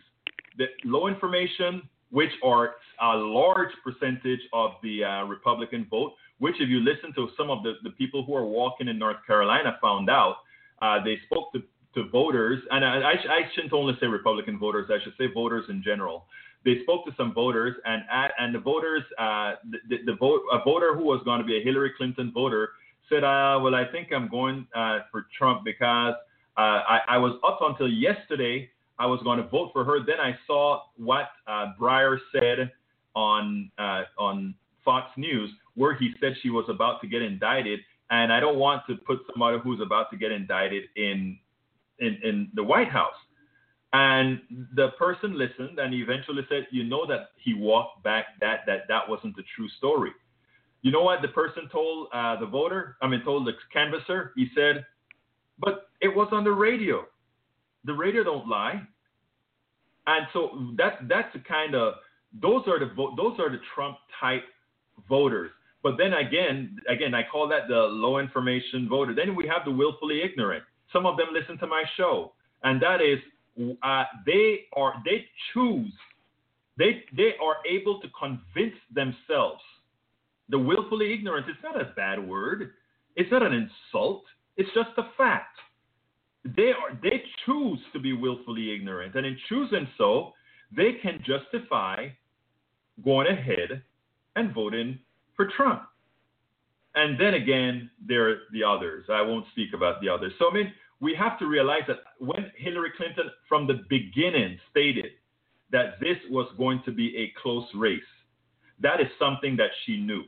the low information, which are a large percentage of the uh, Republican vote, which, if you listen to some of the, the people who are walking in North Carolina, found out uh, they spoke to, to voters, and I, I, I shouldn't only say Republican voters, I should say voters in general. They spoke to some voters, and at, and the voters, uh, the, the, the vote, a voter who was going to be a Hillary Clinton voter said, uh, "Well, I think I'm going uh, for Trump because uh, I, I was up until yesterday." I was going to vote for her. Then I saw what uh, Breyer said on uh, on Fox News, where he said she was about to get indicted, and I don't want to put somebody who's about to get indicted in in, in the White House. And the person listened, and eventually said, "You know that he walked back that that that wasn't the true story." You know what the person told uh, the voter? I mean, told the canvasser. He said, "But it was on the radio." The radio don't lie. And so that that's the kind of those are the those are the Trump type voters. But then again, again, I call that the low information voter. Then we have the willfully ignorant. Some of them listen to my show, and that is uh, they are they choose they they are able to convince themselves. The willfully ignorant is not a bad word. It's not an insult. It's just a fact they are they choose to be willfully ignorant and in choosing so they can justify going ahead and voting for trump. And then again there are the others. I won't speak about the others. So i mean we have to realize that when hillary clinton from the beginning stated that this was going to be a close race that is something that she knew.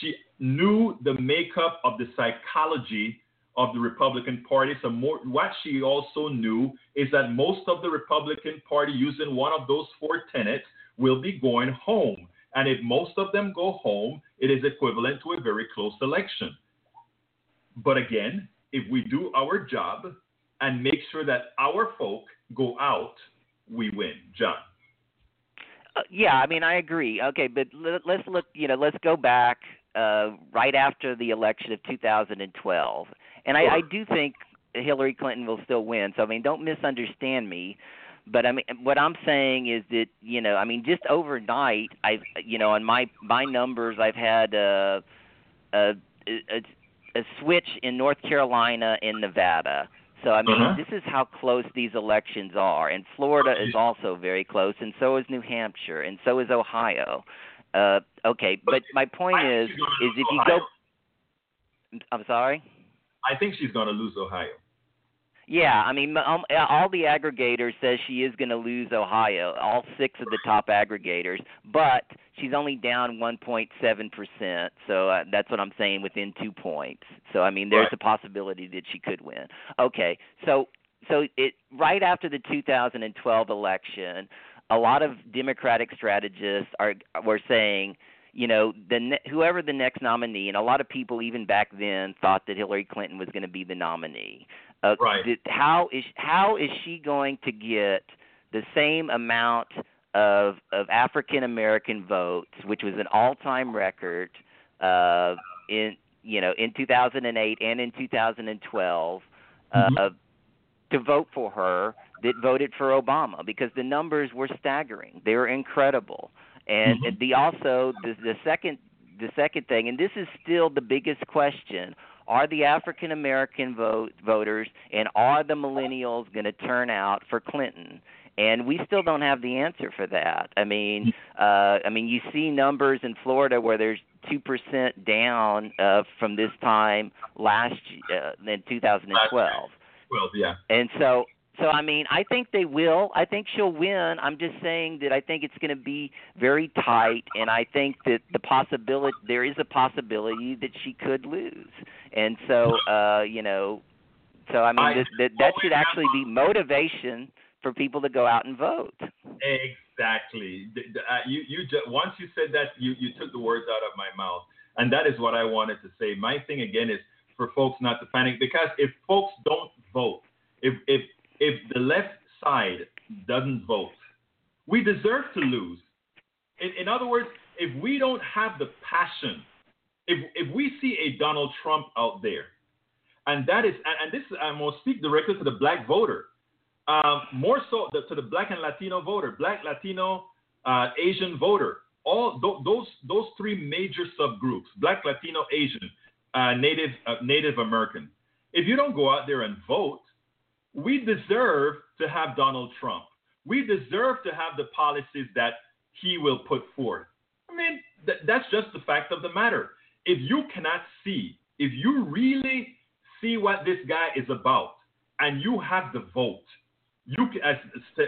She knew the makeup of the psychology of the Republican Party. So more, what she also knew is that most of the Republican Party, using one of those four tenets, will be going home. And if most of them go home, it is equivalent to a very close election. But again, if we do our job and make sure that our folk go out, we win. John. Uh, yeah, I mean, I agree. Okay, but let, let's look. You know, let's go back uh, right after the election of 2012, and I, I do think Hillary Clinton will still win. So I mean, don't misunderstand me. But I mean, what I'm saying is that you know, I mean, just overnight, I've you know, on my my numbers, I've had uh, a a, a switch in North Carolina and Nevada. So I mean, Uh-huh. this is how close these elections are, and Florida is also very close, and so is New Hampshire, and so is Ohio. Uh, okay, but my point is, think she's gonna is if you go, I'm sorry. I think she's going to lose Ohio. Yeah, I mean, um, all the aggregators says she is going to lose Ohio, all six of the top aggregators, but she's only down 1.7 percent. So uh, that's what I'm saying, within two points. So I mean, there's Right. a possibility that she could win. Okay, so so it right after the 2012 election, a lot of Democratic strategists are were saying. You know, the ne- whoever the next nominee, and a lot of people even back then thought that Hillary Clinton was going to be the nominee. Uh, Right. did- how is how is she going to get the same amount of of African American votes, which was an all time record uh, in you know in 2008 and in 2012, uh, Mhm. to vote for her that voted for Obama because the numbers were staggering. They were incredible, and Mhm. the also the the second the second thing, and this is still the biggest question: Are the African American vote voters and are the millennials going to turn out for Clinton? And we still don't have the answer for that. I mean, uh, I mean, you see numbers in Florida where there's two percent down uh, from this time last uh, in 2012. Well, yeah. And so, so I mean, I think they will. I think she'll win. I'm just saying that I think it's going to be very tight, and I think that the possibility there is a possibility that she could lose. And so, uh, you know, so I mean, I that that, should actually be motivation for people to go out and vote. Exactly. Uh, you you just, once you said that, you you took the words out of my mouth, and that is what I wanted to say. My thing again is for folks not to panic because if folks don't vote, if if if the left side doesn't vote, we deserve to lose. In, in other words, if we don't have the passion, if if we see a Donald Trump out there, and that is and, and this I'm gonna speak directly to the black voter um, more so the, to the black and Latino voter, black, Latino, uh, Asian voter, all th- those those three major subgroups, black, Latino, Asian, uh, Native uh, Native American. If you don't go out there and vote, we deserve to have Donald Trump. We deserve to have the policies that he will put forth. I mean, th- that's just the fact of the matter. If you cannot see, if you really see what this guy is about, and you have the vote, you as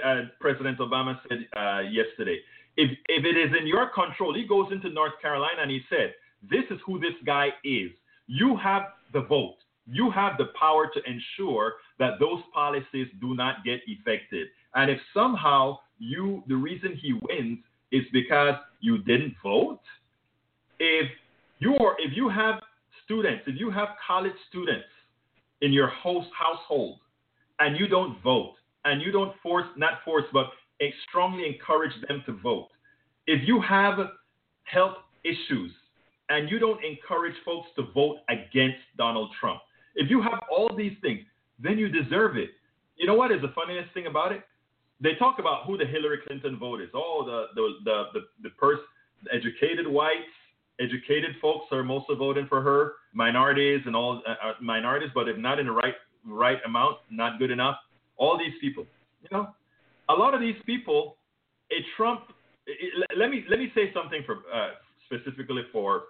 uh, President Obama said uh, yesterday, if if it is in your control, he goes into North Carolina and he said, "This is who this guy is. You have the vote. You have the power to ensure that those policies do not get effected. And if somehow you, the reason he wins is because you didn't vote, if you're if you have students, if you have college students in your host household and you don't vote and you don't force not force but eh, strongly encourage them to vote if you have health issues and you don't encourage folks to vote against donald trump if you have all these things then you deserve it. You know what is the funniest thing about it? They talk about who the hillary clinton vote is. Oh the the the the, the person educated whites educated folks are mostly voting for her minorities and all uh, uh, minorities but if not in the right right amount not good enough all these people you know? A lot of these people a trump i i- let me let me say something for uh, specifically for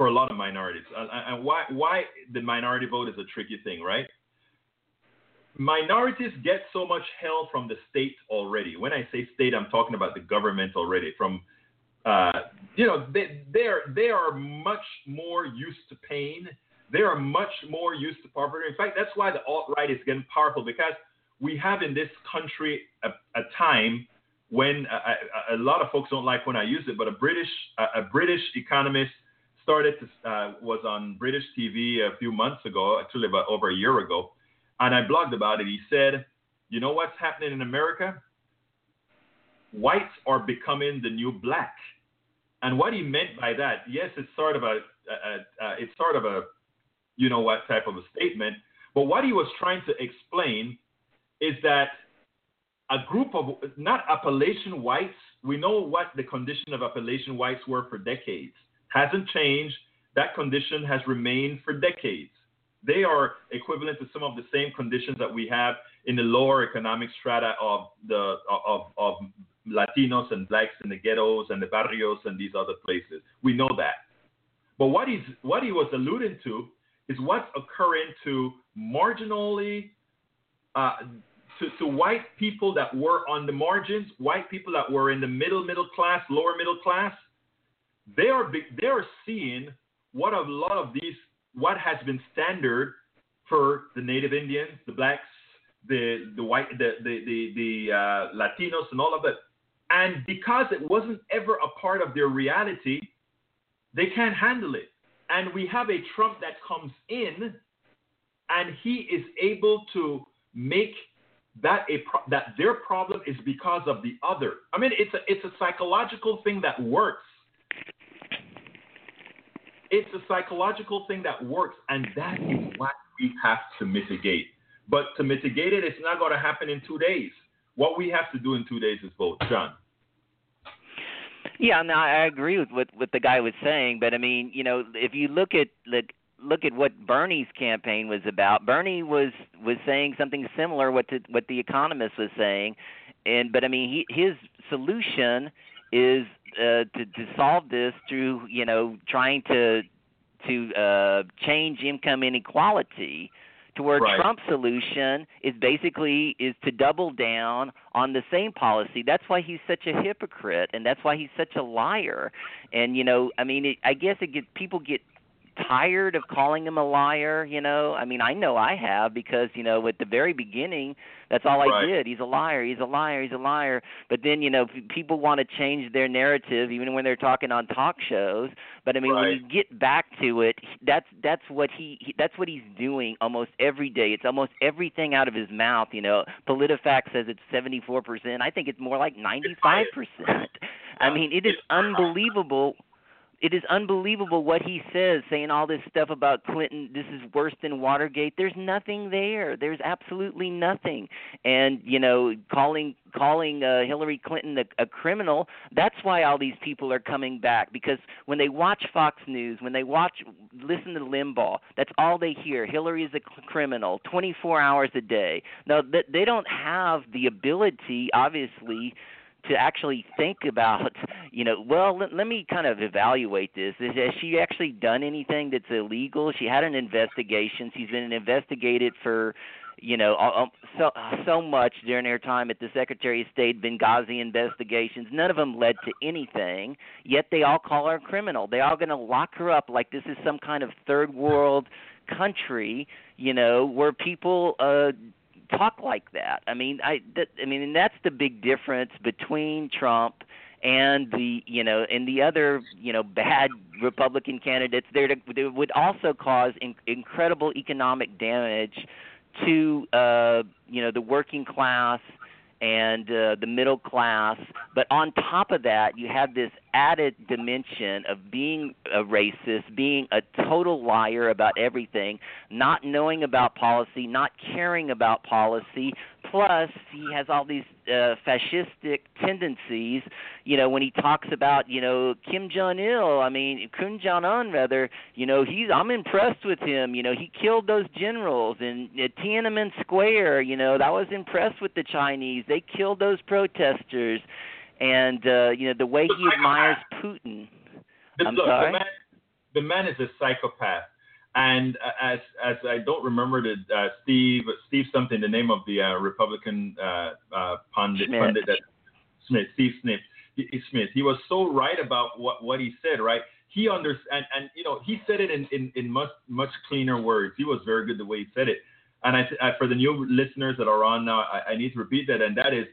for a lot of minorities uh, and why why the minority vote is a tricky thing right minorities get so much hell from the state already when i say state i'm talking about the government already from uh, you know, they they are they are much more used to pain. They are much more used to poverty. In fact, that's why the alt right is getting powerful because we have in this country a, a time when a, a, lot of folks don't like when I use it, but a British a, a British economist started to uh, was on British TV a few months ago, actually about over a year ago, and I blogged about it. He said, "You know what's happening in America? Whites are becoming the new black." And what he meant by that, yes, it's sort of a, a, a it's sort of a you know what type of a statement, but what he was trying to explain is that a group of not Appalachian whites. We know what the condition of Appalachian whites were for decades. Hasn't changed. That condition has remained for decades. They are equivalent to some of the same conditions that we have in the lower economic strata of the of, of Latinos and blacks in the ghettos and the barrios and these other places. We know that. But what he's what he was alluding to is what's occurring to marginally uh, to, to white people that were on the margins, white people that were in the middle, middle class, lower middle class, they are they are seeing what a lot of these what has been standard for the Native Indians, the blacks, the the white, the the the, the uh, Latinos, and all of that. And because it wasn't ever a part of their reality, they can't handle it. And we have a Trump that comes in, and he is able to make that a pro- that their problem is because of the other. I mean, it's a it's a psychological thing that works. It's a psychological thing that works, and that is what we have to mitigate. But to mitigate it, it's not going to happen in two days. What we have to do in two days is vote, John. Yeah, no, I agree with what what the guy was saying, but I mean, you know, if you look at like look at what Bernie's campaign was about. Bernie was was saying something similar what what the economist was saying, and but I mean he, his solution is uh, to to solve this through you know trying to to uh, change income inequality to where right. Trump's solution is basically is to double down on the same policy. That's why he's such a hypocrite, and that's why he's such a liar. And you know, I mean, it, I guess it get people get tired of calling him a liar, you know? I mean, I know I have because, you know, at the very beginning, that's all I did. He's a liar, he's a liar, he's a liar. But then, you know, people want to change their narrative even when they're talking on talk shows. But I mean, right. when you get back to it, that's that's what he, he that's what he's doing almost every day. It's almost everything out of his mouth, you know. PolitiFact says it's 74%. I think it's more like 95%. I mean, it is unbelievable it is unbelievable what he says, saying all this stuff about Clinton. This is worse than Watergate. There's nothing there. There's absolutely nothing. And you know, calling calling uh, Hillary Clinton a, a criminal. That's why all these people are coming back because when they watch Fox News, when they watch listen to Limbaugh, that's all they hear. Hillary is a criminal, 24 hours a day. Now they don't have the ability, obviously to actually think about, you know, well, let, let me kind of evaluate this. Is, Has she actually done anything that's illegal? She had an investigation. She's been investigated for, you know, so so much during her time at the Secretary of State Benghazi investigations. None of them led to anything. Yet they all call her a criminal. They all going to lock her up like this is some kind of third world country, you know, where people uh talk like that. I mean, I that, I mean, and that's the big difference between Trump and the you know and the other you know bad Republican candidates there that would also cause in, incredible economic damage to uh, you know the working class and uh, the middle class. But on top of that, you have this added dimension of being a racist, being a total liar about everything, not knowing about policy, not caring about policy. Plus, he has all these uh, fascistic tendencies. You know, when he talks about you know Kim Jong Il, I mean Kim Jong Un rather. You know, he's I'm impressed with him. You know, he killed those generals in uh, Tiananmen Square. You know, I was impressed with the Chinese. They killed those protesters and uh, you know the way he admires Putin. I'm look, sorry. The man, the man is a psychopath, and uh, as as I don't remember the uh, Steve Steve something the name of the uh, Republican uh, uh, pundit Smith. pundit that Smith Steve Schmidt. He, Smith. He was so right about what what he said right? He understands and, and you know he said it in, in in much much cleaner words. He was very good the way he said it. And I, I for the new listeners that are on now I, I need to repeat that and that is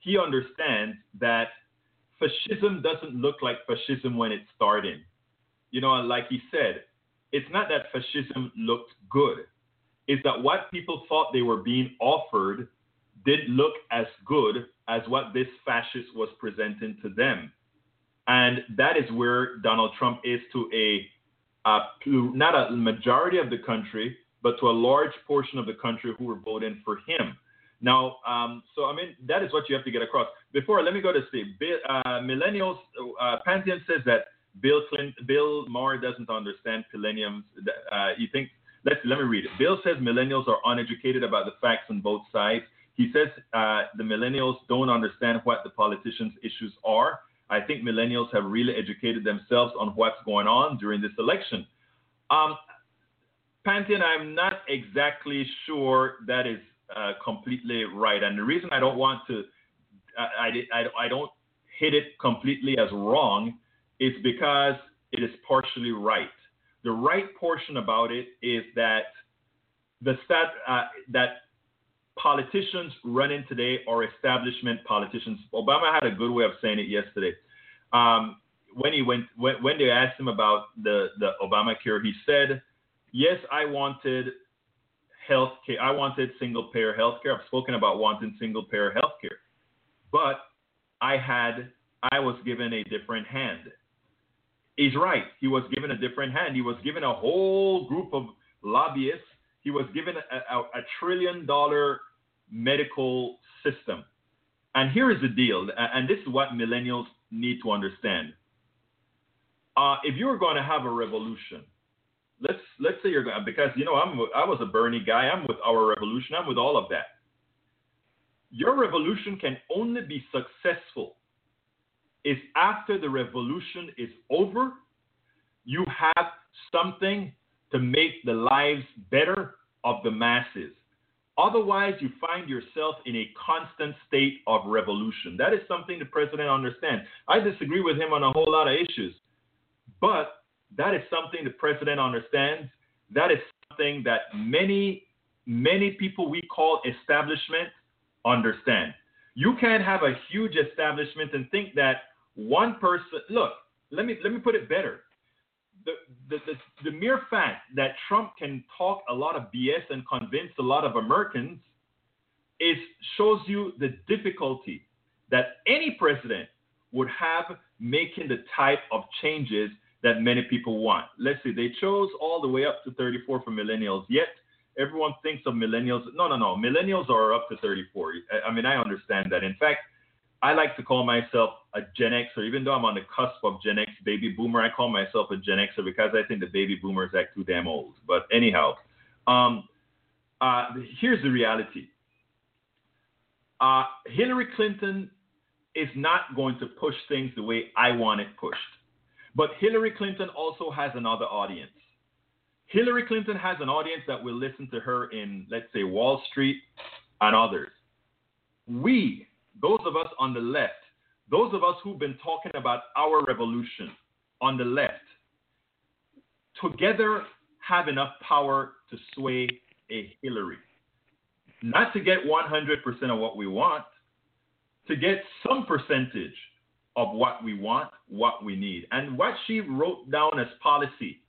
he understands that fascism doesn't look like fascism when it's starting. You know, like he said, it's not that fascism looked good. It's that what people thought they were being offered didn't look as good as what this fascist was presenting to them. And that is where Donald Trump is to a, a not a majority of the country, but to a large portion of the country who were voting for him. Now, um, so I mean, that is what you have to get across. Before, let me go to Steve. Uh, millennials, uh, Pantheon says that Bill Clinton, Bill Maher doesn't understand millenniums. Uh, you think? Let's let me read it. Bill says millennials are uneducated about the facts on both sides. He says uh, the millennials don't understand what the politicians' issues are. I think millennials have really educated themselves on what's going on during this election. Um, Pantheon, I'm not exactly sure that is uh, completely right. And the reason I don't want to, I, I, I don't hit it completely as wrong is because it is partially right. The right portion about it is that the stat uh, that politicians running today are establishment politicians. Obama had a good way of saying it yesterday. Um, when he went when, when they asked him about the the Obamacare, he said, "Yes, I wanted health care. I wanted single payer health care. I've spoken about wanting single payer health care. But I had, I was given a different hand. He's right. He was given a different hand. He was given a whole group of lobbyists. He was given a, a, a trillion dollar medical system. And here is the deal, and this is what millennials need to understand. Uh, if you're going to have a revolution, let's let's say you're going because you know I'm I was a Bernie guy. I'm with our revolution. I'm with all of that. Your revolution can only be successful if after the revolution is over, you have something to make the lives better of the masses. Otherwise, you find yourself in a constant state of revolution. That is something the president understands. I disagree with him on a whole lot of issues, but that is something the president understands. That is something that many, many people we call establishment understand. You can't have a huge establishment and think that one person. Look, let me let me put it better. The, the, the, the mere fact that Trump can talk a lot of BS and convince a lot of Americans is shows you the difficulty that any president would have making the type of changes that many people want. Let's see, they chose all the way up to 34 for millennials, yet everyone thinks of millennials. No, no, no. Millennials are up to 34. I mean, I understand that. In fact, I like to call myself a Gen Xer, even though I'm on the cusp of Gen X baby boomer. I call myself a Gen Xer because I think the baby boomers act too damn old. But anyhow, um, uh, here's the reality. Uh, Hillary Clinton is not going to push things the way I want it pushed. But Hillary Clinton also has another audience. Hillary Clinton has an audience that will listen to her in, let's say, Wall Street and others. We, those of us on the left, those of us who've been talking about our revolution on the left, together have enough power to sway a Hillary. Not to get 100% of what we want, to get some percentage of what we want, what we need. And what she wrote down as policy,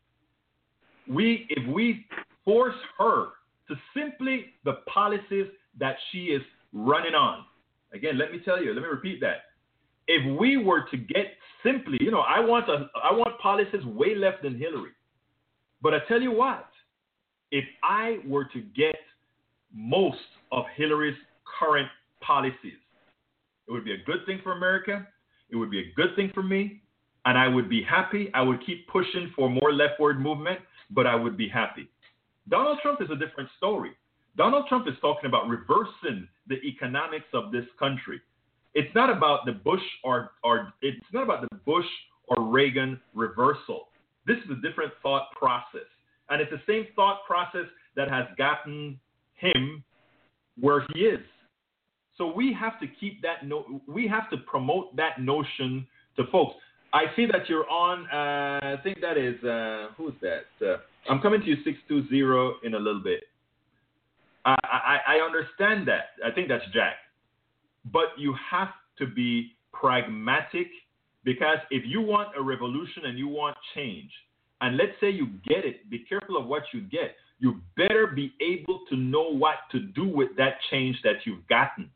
we if we force her to simply the policies that she is running on. Again, let me tell you, let me repeat that. If we were to get simply, you know, I want a, I want policies way left than Hillary. But I tell you what, if I were to get most of Hillary's current policies, it would be a good thing for America. It would be a good thing for me, and I would be happy. I would keep pushing for more leftward movement, but I would be happy. Donald Trump is a different story. Donald Trump is talking about reversing the economics of this country. It's not about the Bush or, or it's not about the Bush or Reagan reversal. This is a different thought process. And it's the same thought process that has gotten him where he is. So we have to keep that no, we have to promote that notion to folks. I see that you're on. Uh, I think that is uh, who's that? Uh, I'm coming to you six two zero in a little bit. I, I understand that. I think that's Jack. but you have to be pragmatic because if you want a revolution and you want change, and let's say you get it, be careful of what you get. You better be able to know what to do with that change that you've gotten.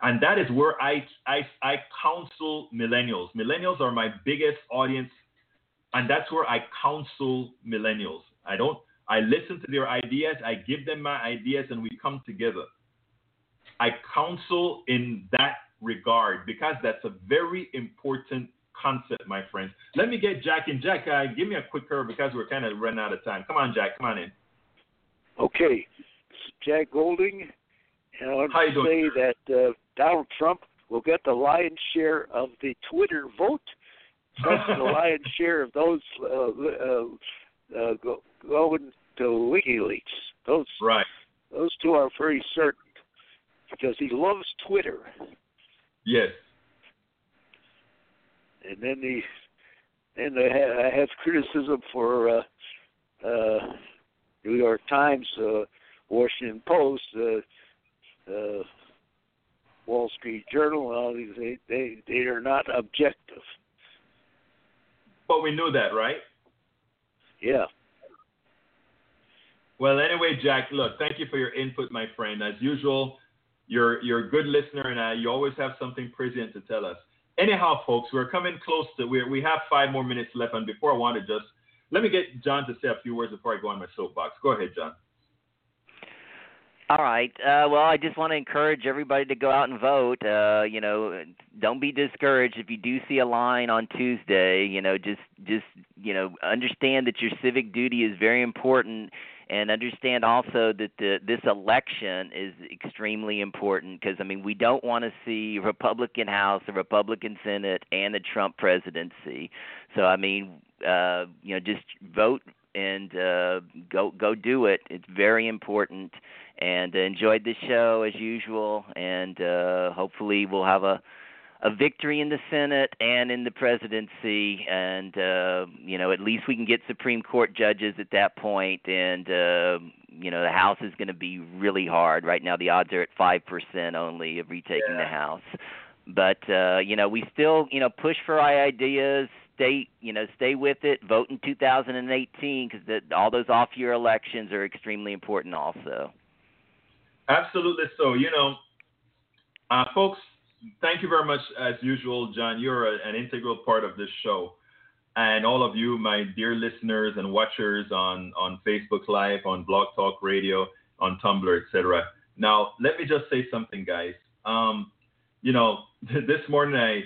And that is where I, I, I counsel millennials. Millennials are my biggest audience, and that's where I counsel millennials. I don't, I listen to their ideas, I give them my ideas, and we come together. I counsel in that regard because that's a very important concept, my friends. Let me get Jack in. Jack, uh, give me a quick curve because we're kind of running out of time. Come on, Jack. Come on in. Okay, Jack Golding, and I want How to doing, say that uh, Donald Trump will get the lion's share of the Twitter vote, plus the lion's share of those uh, uh, go, going to WikiLeaks. Those Right. those two are very certain because he loves Twitter. Yes. and then the and I have, I have criticism for uh, uh, New York Times, uh, Washington Post, uh, uh, Wall Street Journal, and all these. They they they are not objective. But we knew that, right? Yeah. Well, anyway, Jack, look, thank you for your input, my friend. As usual, you're you're a good listener, and uh, you always have something prescient to tell us. Anyhow, folks, we're coming close to we we have five more minutes left, and before I want to just let me get John to say a few words before I go on my soapbox. Go ahead, John. All right. Uh, well, I just want to encourage everybody to go out and vote. Uh, you know, don't be discouraged if you do see a line on Tuesday. You know, just just you know, understand that your civic duty is very important, and understand also that the, this election is extremely important because I mean, we don't want to see Republican House, a Republican Senate, and a Trump presidency. So I mean, uh, you know, just vote and uh, go go do it. It's very important and uh, enjoyed the show as usual. And uh, hopefully, we'll have a a victory in the Senate and in the presidency, and uh, you know, at least we can get Supreme Court judges at that point. And uh, you know, the House is going to be really hard. Right now, the odds are at five percent only of retaking the House. But uh, you know, we still you know push for our ideas. Stay, you know, stay with it. Vote in 2018 because all those off-year elections are extremely important, also. Absolutely so. You know, uh, folks, thank you very much as usual, John. You're a, an integral part of this show. And all of you, my dear listeners and watchers on, on Facebook Live, on Blog Talk Radio, on Tumblr, etc. Now, let me just say something, guys. Um, you know, this morning I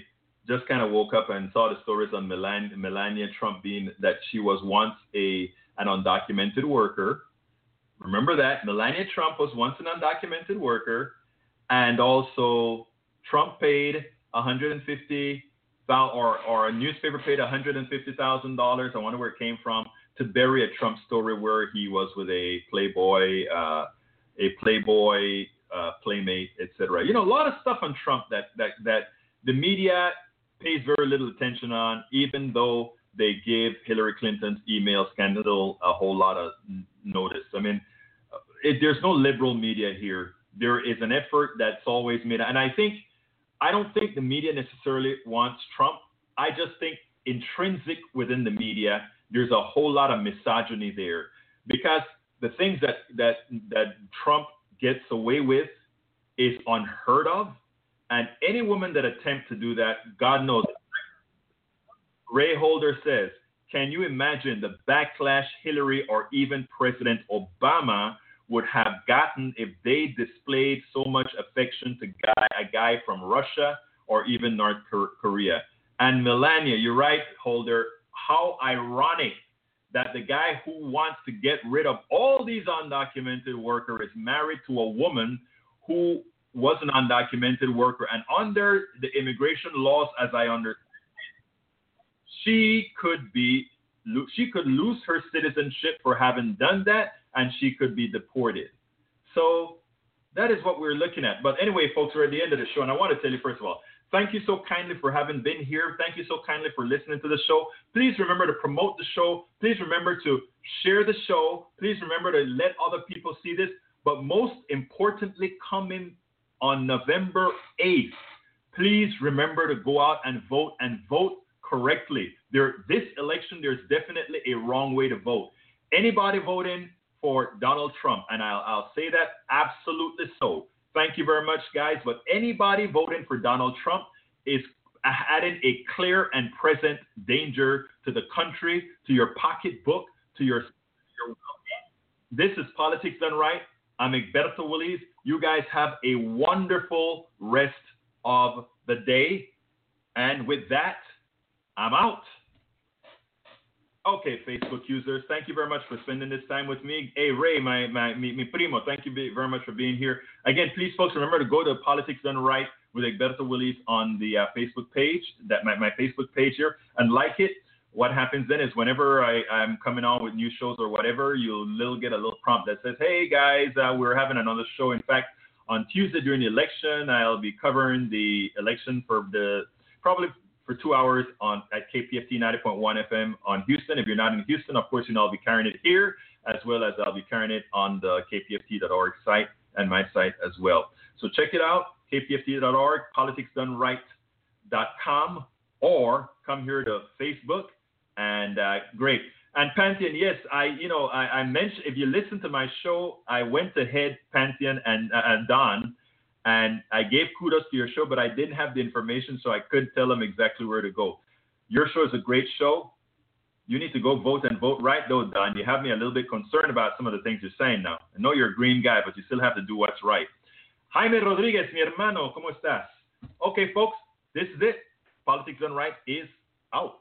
just kind of woke up and saw the stories on Melania, Trump being that she was once a an undocumented worker. Remember that Melania Trump was once an undocumented worker, and also Trump paid 150 or or a newspaper paid 150 thousand dollars. I wonder where it came from to bury a Trump story where he was with a Playboy, uh, a Playboy uh, playmate, etc. You know, a lot of stuff on Trump that that that the media pays very little attention on, even though they gave Hillary Clinton's email scandal a whole lot of notice. I mean, it, there's no liberal media here. There is an effort that's always made, and I think I don't think the media necessarily wants Trump. I just think intrinsic within the media, there's a whole lot of misogyny there because the things that that that Trump gets away with is unheard of, and any woman that attempts to do that, God knows. it. Ray Holder says, "Can you imagine the backlash Hillary or even President Obama?" would have gotten if they displayed so much affection to guy, a guy from Russia or even North Korea. And Melania, you're right, Holder. How ironic that the guy who wants to get rid of all these undocumented workers is married to a woman who was an undocumented worker. And under the immigration laws, as I understand, she could be she could lose her citizenship for having done that and she could be deported. So that is what we're looking at. But anyway, folks, we're at the end of the show, and I want to tell you, first of all, thank you so kindly for having been here. Thank you so kindly for listening to the show. Please remember to promote the show. Please remember to share the show. Please remember to let other people see this. But most importantly, come in on November 8th. Please remember to go out and vote and vote correctly. There, this election, there's definitely a wrong way to vote. Anybody voting for Donald Trump, and I'll, I'll say that absolutely so. Thank you very much, guys. But anybody voting for Donald Trump is adding a clear and present danger to the country, to your pocketbook, to your, your This is Politics Done Right. I'm Egberto Willies. You guys have a wonderful rest of the day. And with that, I'm out. Okay, Facebook users, thank you very much for spending this time with me. Hey, Ray, my, my, mi, mi primo, thank you very much for being here. Again, please, folks, remember to go to Politics Done Right with Egberto Willies on the uh, Facebook page, that my, my Facebook page here, and like it. What happens then is whenever I, I'm coming on with new shows or whatever, you'll little get a little prompt that says, hey, guys, uh, we're having another show. In fact, on Tuesday during the election, I'll be covering the election for the probably for two hours on at KPFT 90.1 FM on Houston. If you're not in Houston, of course, you know I'll be carrying it here as well as I'll be carrying it on the kpft.org site and my site as well. So check it out, kpft.org, politicsdoneright.com, or come here to Facebook and uh, great. And Pantheon, yes, I, you know, I, I, mentioned if you listen to my show, I went ahead Pantheon and uh, and Don and I gave kudos to your show, but I didn't have the information, so I couldn't tell them exactly where to go. Your show is a great show. You need to go vote and vote right, though, Don. You have me a little bit concerned about some of the things you're saying now. I know you're a green guy, but you still have to do what's right. Jaime Rodriguez, mi hermano, ¿cómo estás? Okay, folks, this is it. Politics Done Right is out.